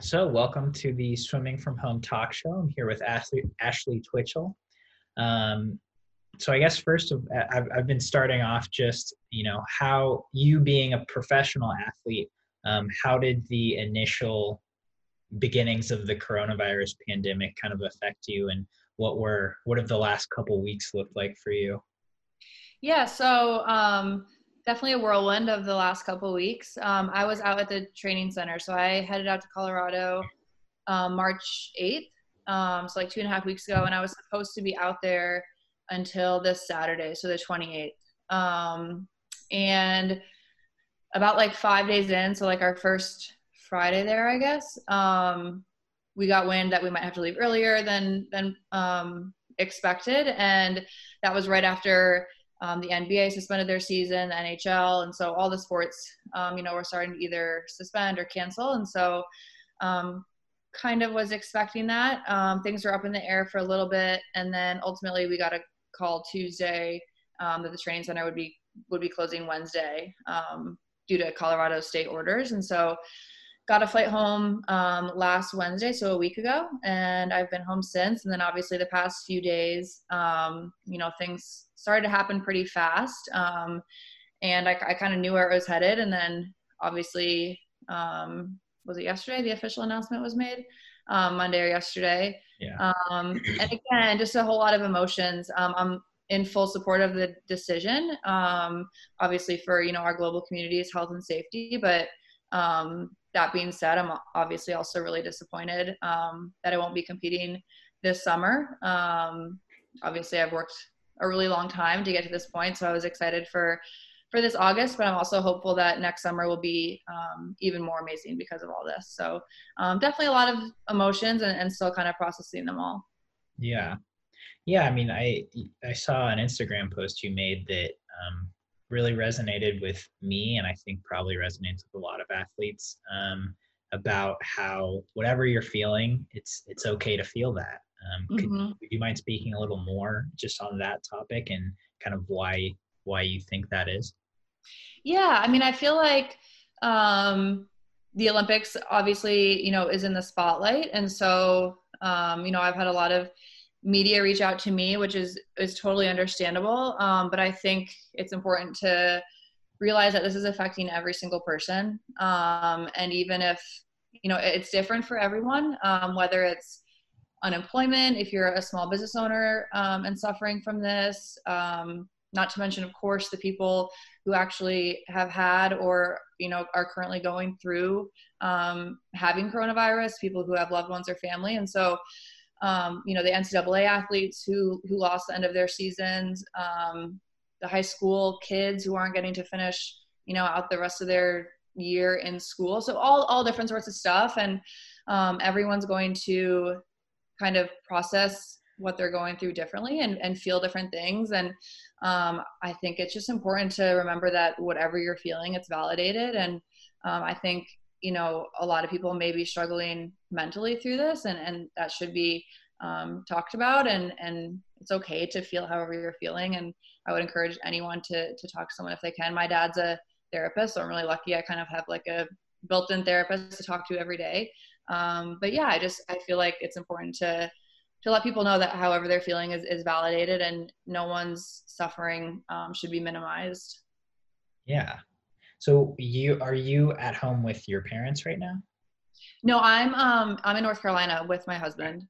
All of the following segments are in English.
So, welcome to the Swimming from Home talk show. I'm here with Ashley, Ashley Twichell. Um, so, I guess first, of, I've, I've been starting off just, you know, how you being a professional athlete, um, how did the initial beginnings of the coronavirus pandemic kind of affect you, and what were what have the last couple weeks looked like for you? Yeah, so um, definitely a whirlwind of the last couple weeks. Um, I was out at the training center, so I headed out to Colorado um, March 8th, um, so like two and a half weeks ago, and I was supposed to be out there until this Saturday, so the 28th. Um, and about like five days in, so like our first Friday there, I guess, um, we got wind that we might have to leave earlier than than um, expected, and that was right after um, the NBA suspended their season, the NHL, and so all the sports, um, you know, were starting to either suspend or cancel. And so, um, kind of was expecting that. Um, things were up in the air for a little bit, and then ultimately we got a call Tuesday um, that the training center would be would be closing Wednesday um, due to Colorado state orders. And so, got a flight home um, last Wednesday, so a week ago, and I've been home since. And then obviously the past few days, um, you know, things started to happen pretty fast, um, and I, I kind of knew where it was headed. And then obviously, um, was it yesterday? The official announcement was made um, Monday or yesterday. Yeah. Um, and again, just a whole lot of emotions. I'm in full support of the decision. obviously, for you know our global community's health and safety, but um, that being said, I'm obviously also really disappointed um, that I won't be competing this summer. Um, obviously, I've worked a really long time to get to this point, so I was excited for for this August, but I'm also hopeful that next summer will be um, even more amazing because of all this. So um, definitely a lot of emotions and, and still kind of processing them all. Yeah, yeah. I mean, I I saw an Instagram post you made that um, really resonated with me and I think probably resonates with a lot of athletes um, about how whatever you're feeling, it's it's okay to feel that. Um, could, mm-hmm. would you mind speaking a little more just on that topic and kind of why why you think that is? Yeah, I mean, I feel like um, the Olympics obviously, you know, is in the spotlight, and so um, you know, I've had a lot of media reach out to me, which is is totally understandable. Um, but I think it's important to realize that this is affecting every single person, um, and even if you know it's different for everyone, um, whether it's unemployment, if you're a small business owner um, and suffering from this. Um, not to mention, of course, the people who actually have had or you know are currently going through um, having coronavirus, people who have loved ones or family, and so um, you know, the NCAA athletes who who lost the end of their seasons, um, the high school kids who aren't getting to finish, you know, out the rest of their year in school. So all all different sorts of stuff, and um, everyone's going to kind of process what they're going through differently and, and feel different things. And um, I think it's just important to remember that whatever you're feeling, it's validated. And um, I think you know a lot of people may be struggling mentally through this and and that should be um, talked about and and it's okay to feel however you're feeling. And i would encourage anyone to to talk to someone if they can. My dad's a therapist so i'm really lucky i kind of have like a built-in therapist to talk to every day. Um, but yeah i just i feel like it's important to to let people know that however they're feeling is, is validated and no one's suffering um, should be minimized. Yeah so you are you at home with your parents right now? No, I'm um I'm in North Carolina with my husband.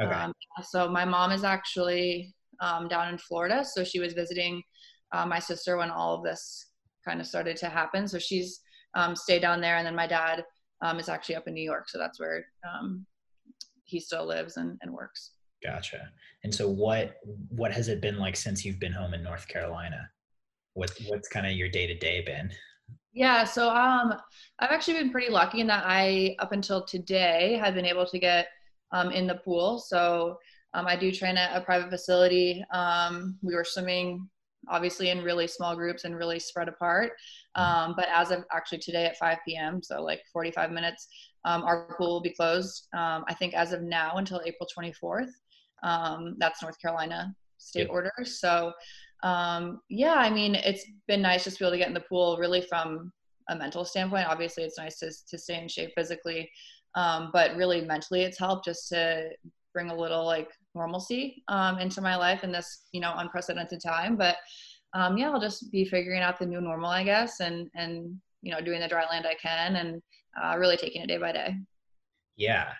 Okay. Um, so my mom is actually um, down in Florida, so she was visiting uh, my sister when all of this kind of started to happen. So she's um, stayed down there, and then my dad um, is actually up in New York, so that's where um, he still lives and, and works. Gotcha. And so what what has it been like since you've been home in North Carolina? What what's kind of your day to day been? Yeah, so um, I've actually been pretty lucky in that I, up until today, have been able to get um, in the pool. So um, I do train at a private facility. Um, we were swimming obviously in really small groups and really spread apart. Um, but as of actually today at 5 p.m., so like 45 minutes, um, our pool will be closed. I think as of now until April 24th. that's North Carolina state yep. orders. So um, yeah, I mean, it's been nice just to be able to get in the pool really from a mental standpoint. Obviously, it's nice to, to stay in shape physically. Um, but really mentally, it's helped just to bring a little like normalcy um, into my life in this you know unprecedented time. But um, yeah, I'll just be figuring out the new normal, I guess, and and you know doing the dry land I can and uh, really taking it day by day. Yeah.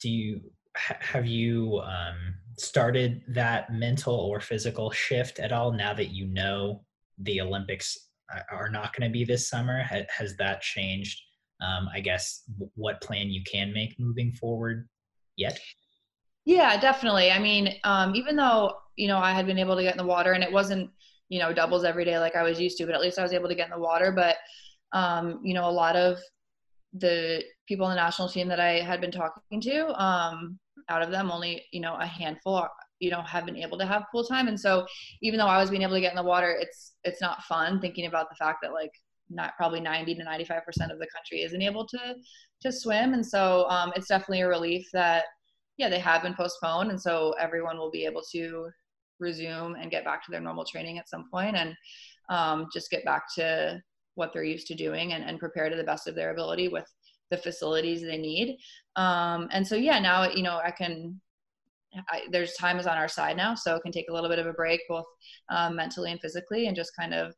Do you have you um, started that mental or physical shift at all now that you know the Olympics are not going to be this summer? Has that changed? Um, I guess what plan you can make moving forward yet? Yeah, definitely. I mean, um, even though you know I had been able to get in the water and it wasn't you know doubles every day like I was used to, but at least I was able to get in the water. But um, you know, a lot of the people on the national team that I had been talking to, um, out of them, only you know a handful you know have been able to have pool time. And so even though i was being able to get in the water it's it's not fun thinking about the fact that like not probably 90 to 95 percent of the country isn't able to to swim. And so um, it's definitely a relief that yeah they have been postponed. And so everyone will be able to resume and get back to their normal training at some point and um, just get back to what they're used to doing and, and prepare to the best of their ability with the facilities they need um, and so yeah now you know i can I, there's time is on our side now, so it can take a little bit of a break, both um, mentally and physically, and just kind of,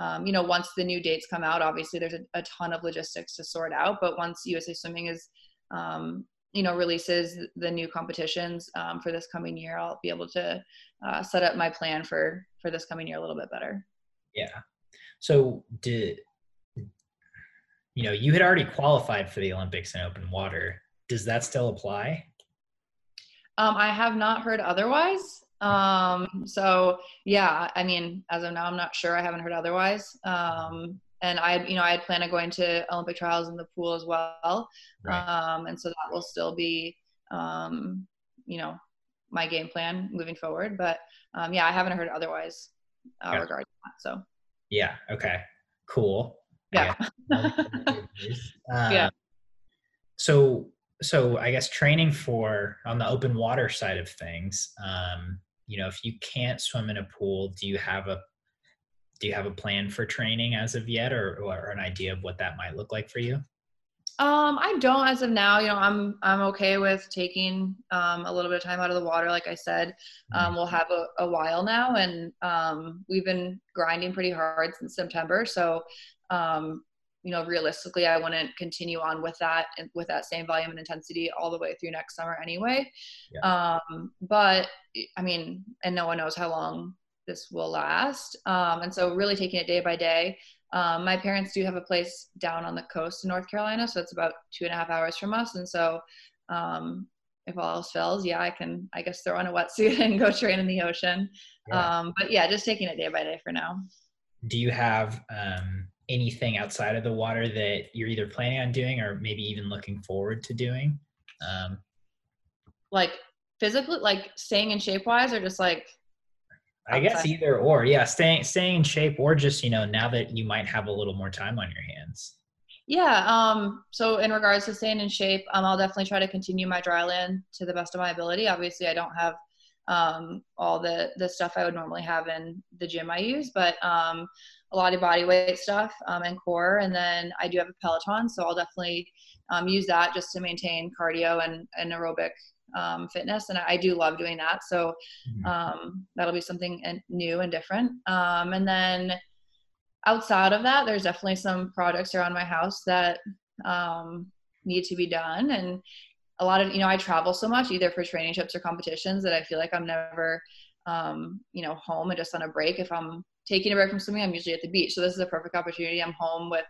um, you know, once the new dates come out, obviously there's a, a, ton of logistics to sort out. But once USA Swimming is, um, you know, releases the new competitions um, for this coming year, I'll be able to uh, set up my plan for for this coming year a little bit better. Yeah. So did you know you had already qualified for the Olympics in open water? Does that still apply? Um, I have not heard otherwise. Um, so yeah, I mean, as of now, I'm not sure. I haven't heard otherwise. Um, and I, you know, I had planned on going to Olympic trials in the pool as well. Right. Um, and so that will still be, um, you know, my game plan moving forward. But um, yeah, I haven't heard otherwise uh, regarding that. So. Yeah. Okay. Cool. Yeah. um, yeah. So so I guess training for on the open water side of things, um, you know, if you can't swim in a pool, do you have a do you have a plan for training as of yet, or, or an idea of what that might look like for you? Um, I don't as of now. You know, I'm I'm okay with taking um, a little bit of time out of the water. Like I said, um, mm-hmm. we'll have a, a while now, and um, we've been grinding pretty hard since September. So um, you know realistically i wouldn't continue on with that and with that same volume and intensity all the way through next summer anyway. Yeah. um, but i mean and no one knows how long this will last. Um, and so really taking it day by day. Um, my parents do have a place down on the coast in north carolina so it's about two and a half hours from us. And so um, if all else fails yeah i can i guess throw on a wetsuit and go train in the ocean. Yeah. Um, but yeah just taking it day by day for now. Do you have um, anything outside of the water that you're either planning on doing or maybe even looking forward to doing? Um, like physically, like staying in shape wise, or just like. I guess either or, yeah, staying staying in shape, or just you know now that you might have a little more time on your hands. Yeah. Um. So in regards to staying in shape, um, I'll definitely try to continue my dry land to the best of my ability. Obviously, I don't have um all the the stuff I would normally have in the gym I use, but um a lot of body weight stuff um, and core. And then I do have a Peloton, so I'll definitely um, use that just to maintain cardio and, and aerobic um, fitness. And I do love doing that. So mm-hmm. um, that'll be something new and different. Um, and then outside of that, there's definitely some projects around my house that um, need to be done. And a lot of, you know, I travel so much either for training trips or competitions that I feel like I'm never, um, you know, home and just on a break if I'm taking a break from swimming, I'm usually at the beach. So this is a perfect opportunity. I'm home with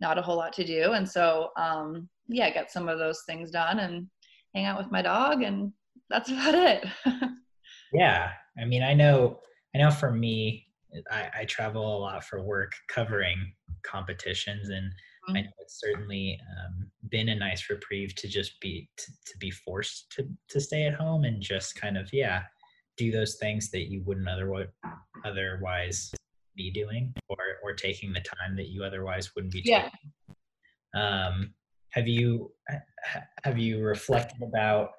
not a whole lot to do. And so, um, yeah, get some of those things done and hang out with my dog. And that's about it. yeah. I mean, I know, I know for me, I, I travel a lot for work covering competitions and. I know it's certainly um, been a nice reprieve to just be to, to be forced to to stay at home and just kind of yeah do those things that you wouldn't otherwise otherwise be doing or or taking the time that you otherwise wouldn't be taking. Yeah. Um, have you have you reflected about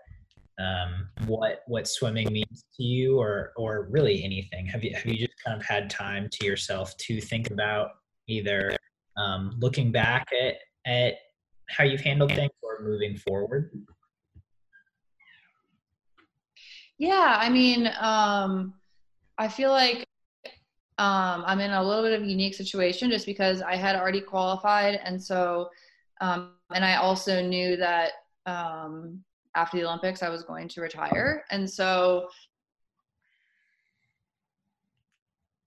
um, what what swimming means to you or or really anything have you have you just kind of had time to yourself to think about either um, looking back at at how you've handled things or moving forward? Yeah, I mean, um, I feel like um, I'm in a little bit of a unique situation just because I had already qualified, and so, um, and I also knew that um, after the Olympics I was going to retire, and so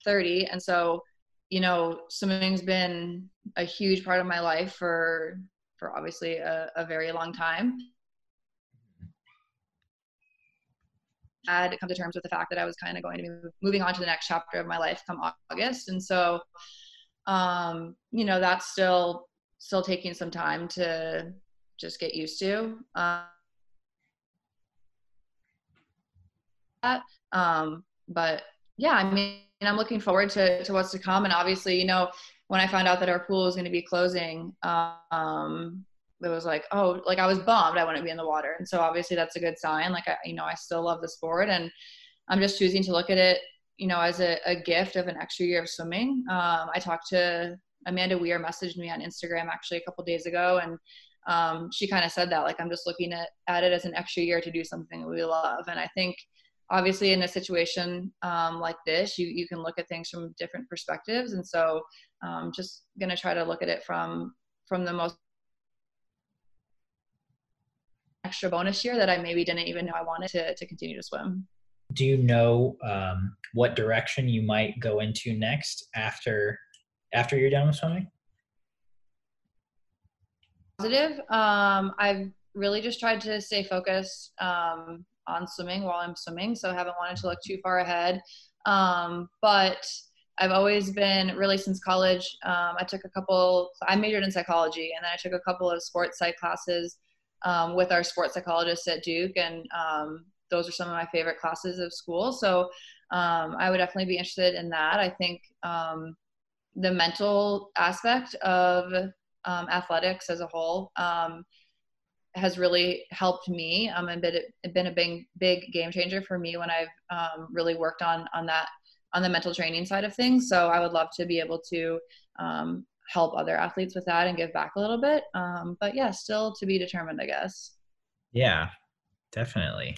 30, and so, you know, swimming's been a huge part of my life for for obviously a, a very long time. I had to come to terms with the fact that I was kind of going to be moving on to the next chapter of my life come August. And so, um, you know, that's still, still taking some time to just get used to. Um, um, but yeah, I mean, I'm looking forward to, to what's to come. And obviously, you know, when I found out that our pool was going to be closing, um, it was like, oh, like I was bummed I wouldn't be in the water. And so obviously that's a good sign. Like I, you know, I still love the sport and I'm just choosing to look at it, you know, as a, a gift of an extra year of swimming. Um, I talked to Amanda Weir messaged me on Instagram actually a couple days ago. And um, she kind of said that, like, I'm just looking at, at it as an extra year to do something we love. And I think obviously in a situation um, like this, you, you can look at things from different perspectives. And so um, just going to try to look at it from, from the most extra bonus year that I maybe didn't even know I wanted to, to continue to swim. Do you know um, what direction you might go into next after after you're done with swimming? Positive. Um, I've really just tried to stay focused um, on swimming while I'm swimming, so I haven't wanted to look too far ahead. Um, but I've always been really since college. Um, I took a couple. I majored in psychology, and then I took a couple of sports psych classes um, with our sports psychologists at Duke, and um, those are some of my favorite classes of school. So um, I would definitely be interested in that. I think um, the mental aspect of athletics as a whole has really helped me. Um, and been, been a big, big game changer for me when I've um, really worked on on that on the mental training side of things. So I would love to be able to um, help other athletes with that and give back a little bit. Um, but yeah, still to be determined, I guess. Yeah, definitely.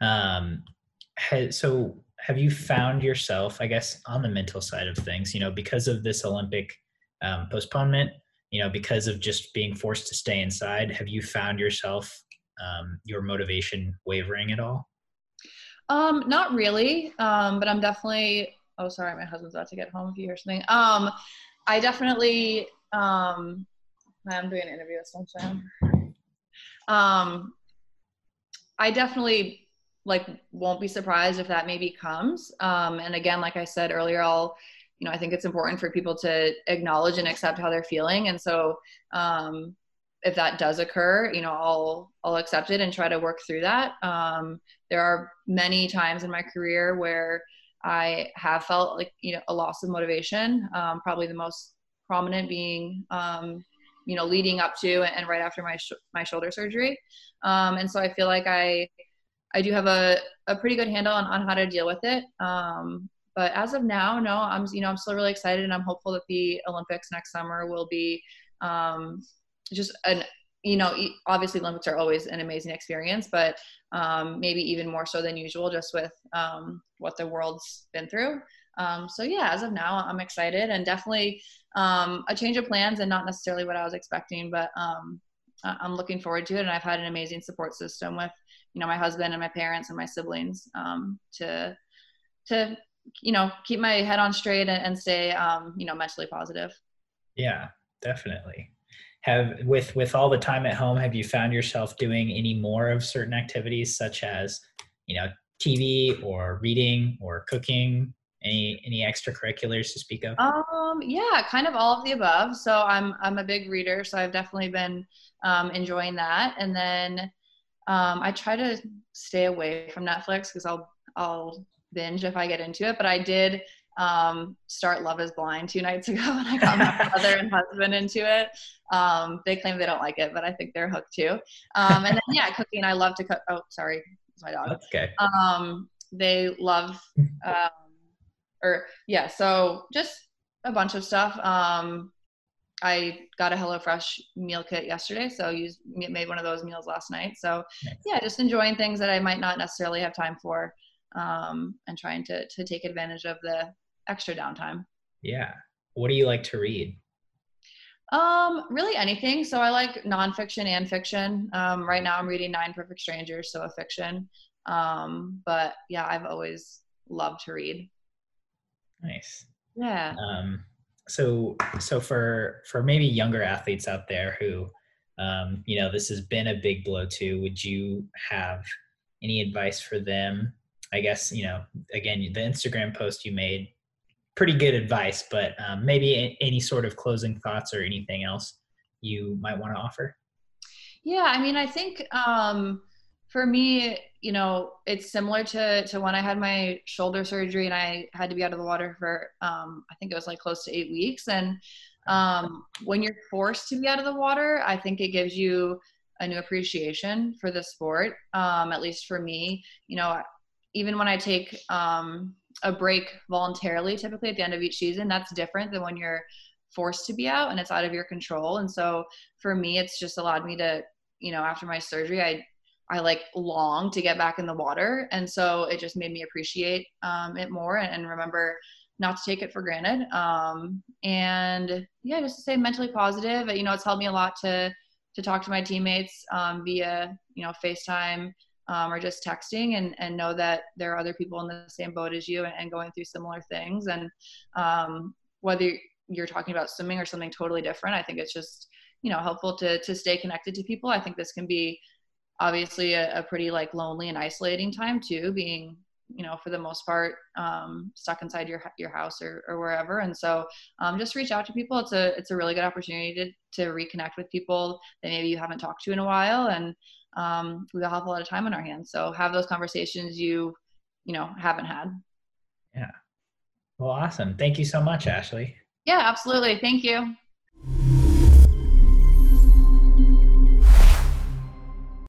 Um, so have you found yourself, I guess, on the mental side of things, you know, because of this Olympic um, postponement, you know, because of just being forced to stay inside, have you found yourself, um, your motivation wavering at all? Um, not really. Um, but I'm definitely, oh, sorry, my husband's about to get home if you hear something. Um, I definitely um I'm doing an interview with Sunshine. Um I definitely like won't be surprised if that maybe comes. Um and again, like I said earlier, I'll you know, I think it's important for people to acknowledge and accept how they're feeling. And so um if that does occur, you know, I'll I'll accept it and try to work through that. Um, there are many times in my career where I have felt like you know a loss of motivation. Um, probably the most prominent being um, you know leading up to and right after my sh- my shoulder surgery. Um, and so I feel like I I do have a, a pretty good handle on, on how to deal with it. Um, but as of now, no, I'm you know I'm still really excited and I'm hopeful that the Olympics next summer will be um, just an you know, obviously Olympics are always an amazing experience, but um, maybe even more so than usual, just with um, what the world's been through. Um, so yeah, as of now, I'm excited and definitely um, a change of plans and not necessarily what I was expecting, but um, I'm looking forward to it. And I've had an amazing support system with, you know, my husband and my parents and my siblings um, to, to, you know, keep my head on straight and, and stay, you know, mentally positive. Yeah, definitely. Have with with all the time at home have you found yourself doing any more of certain activities such as you know tv or reading or cooking? Any any extracurriculars to speak of? Um yeah kind of all of the above. So i'm i'm a big reader so i've definitely been um, enjoying that. And then um, i try to stay away from netflix because i'll i'll binge if i get into it but i did um, start Love is Blind two nights ago, and I got my brother and husband into it. Um, they claim they don't like it, but I think they're hooked too. Um, and then yeah, cooking. I love to cook. Oh, sorry, it's my dog. That's okay. Um, they love, um, or yeah, so just a bunch of stuff. Um, I got a HelloFresh meal kit yesterday, so used made one of those meals last night. So nice. yeah, just enjoying things that I might not necessarily have time for, um, and trying to to take advantage of the extra downtime. Yeah. What do you like to read? Um, really anything. So I like nonfiction and fiction. Um, right now I'm reading Nine Perfect Strangers, so a fiction. Um, but yeah, I've always loved to read. Nice. Yeah. Um, so so for for maybe younger athletes out there who um, you know this has been a big blow to, would you have any advice for them? I guess you know again the Instagram post you made pretty good advice, but um, maybe any sort of closing thoughts or anything else you might want to offer? Yeah, I mean, I think um, for me, you know, it's similar to to when I had my shoulder surgery and I had to be out of the water for um, I think it was like close to eight weeks. And um, when you're forced to be out of the water, I think it gives you a new appreciation for the sport. Um, at least for me, you know, even when I take um, a break voluntarily, typically at the end of each season, that's different than when you're forced to be out and it's out of your control. And so for me, it's just allowed me to, you know, after my surgery, I, I like long to get back in the water. And so it just made me appreciate um, it more and, and, remember not to take it for granted. Um, and yeah, just to stay mentally positive. You know, it's helped me a lot to, to talk to my teammates um, via, you know, FaceTime um, or just texting and, and know that there are other people in the same boat as you and, and going through similar things. And um, whether you're talking about swimming or something totally different, I think it's just, you know, helpful to, to stay connected to people. I think this can be obviously a, a pretty like lonely and isolating time too, being, you know, for the most part, um, stuck inside your, your house or, or wherever. And so um, just reach out to people. It's a, it's a really good opportunity to, to reconnect with people that maybe you haven't talked to in a while. And um, we all have a lot of time on our hands. So have those conversations you, you know, haven't had. Yeah. Well, awesome. Thank you so much, Ashley. Yeah, absolutely. Thank you.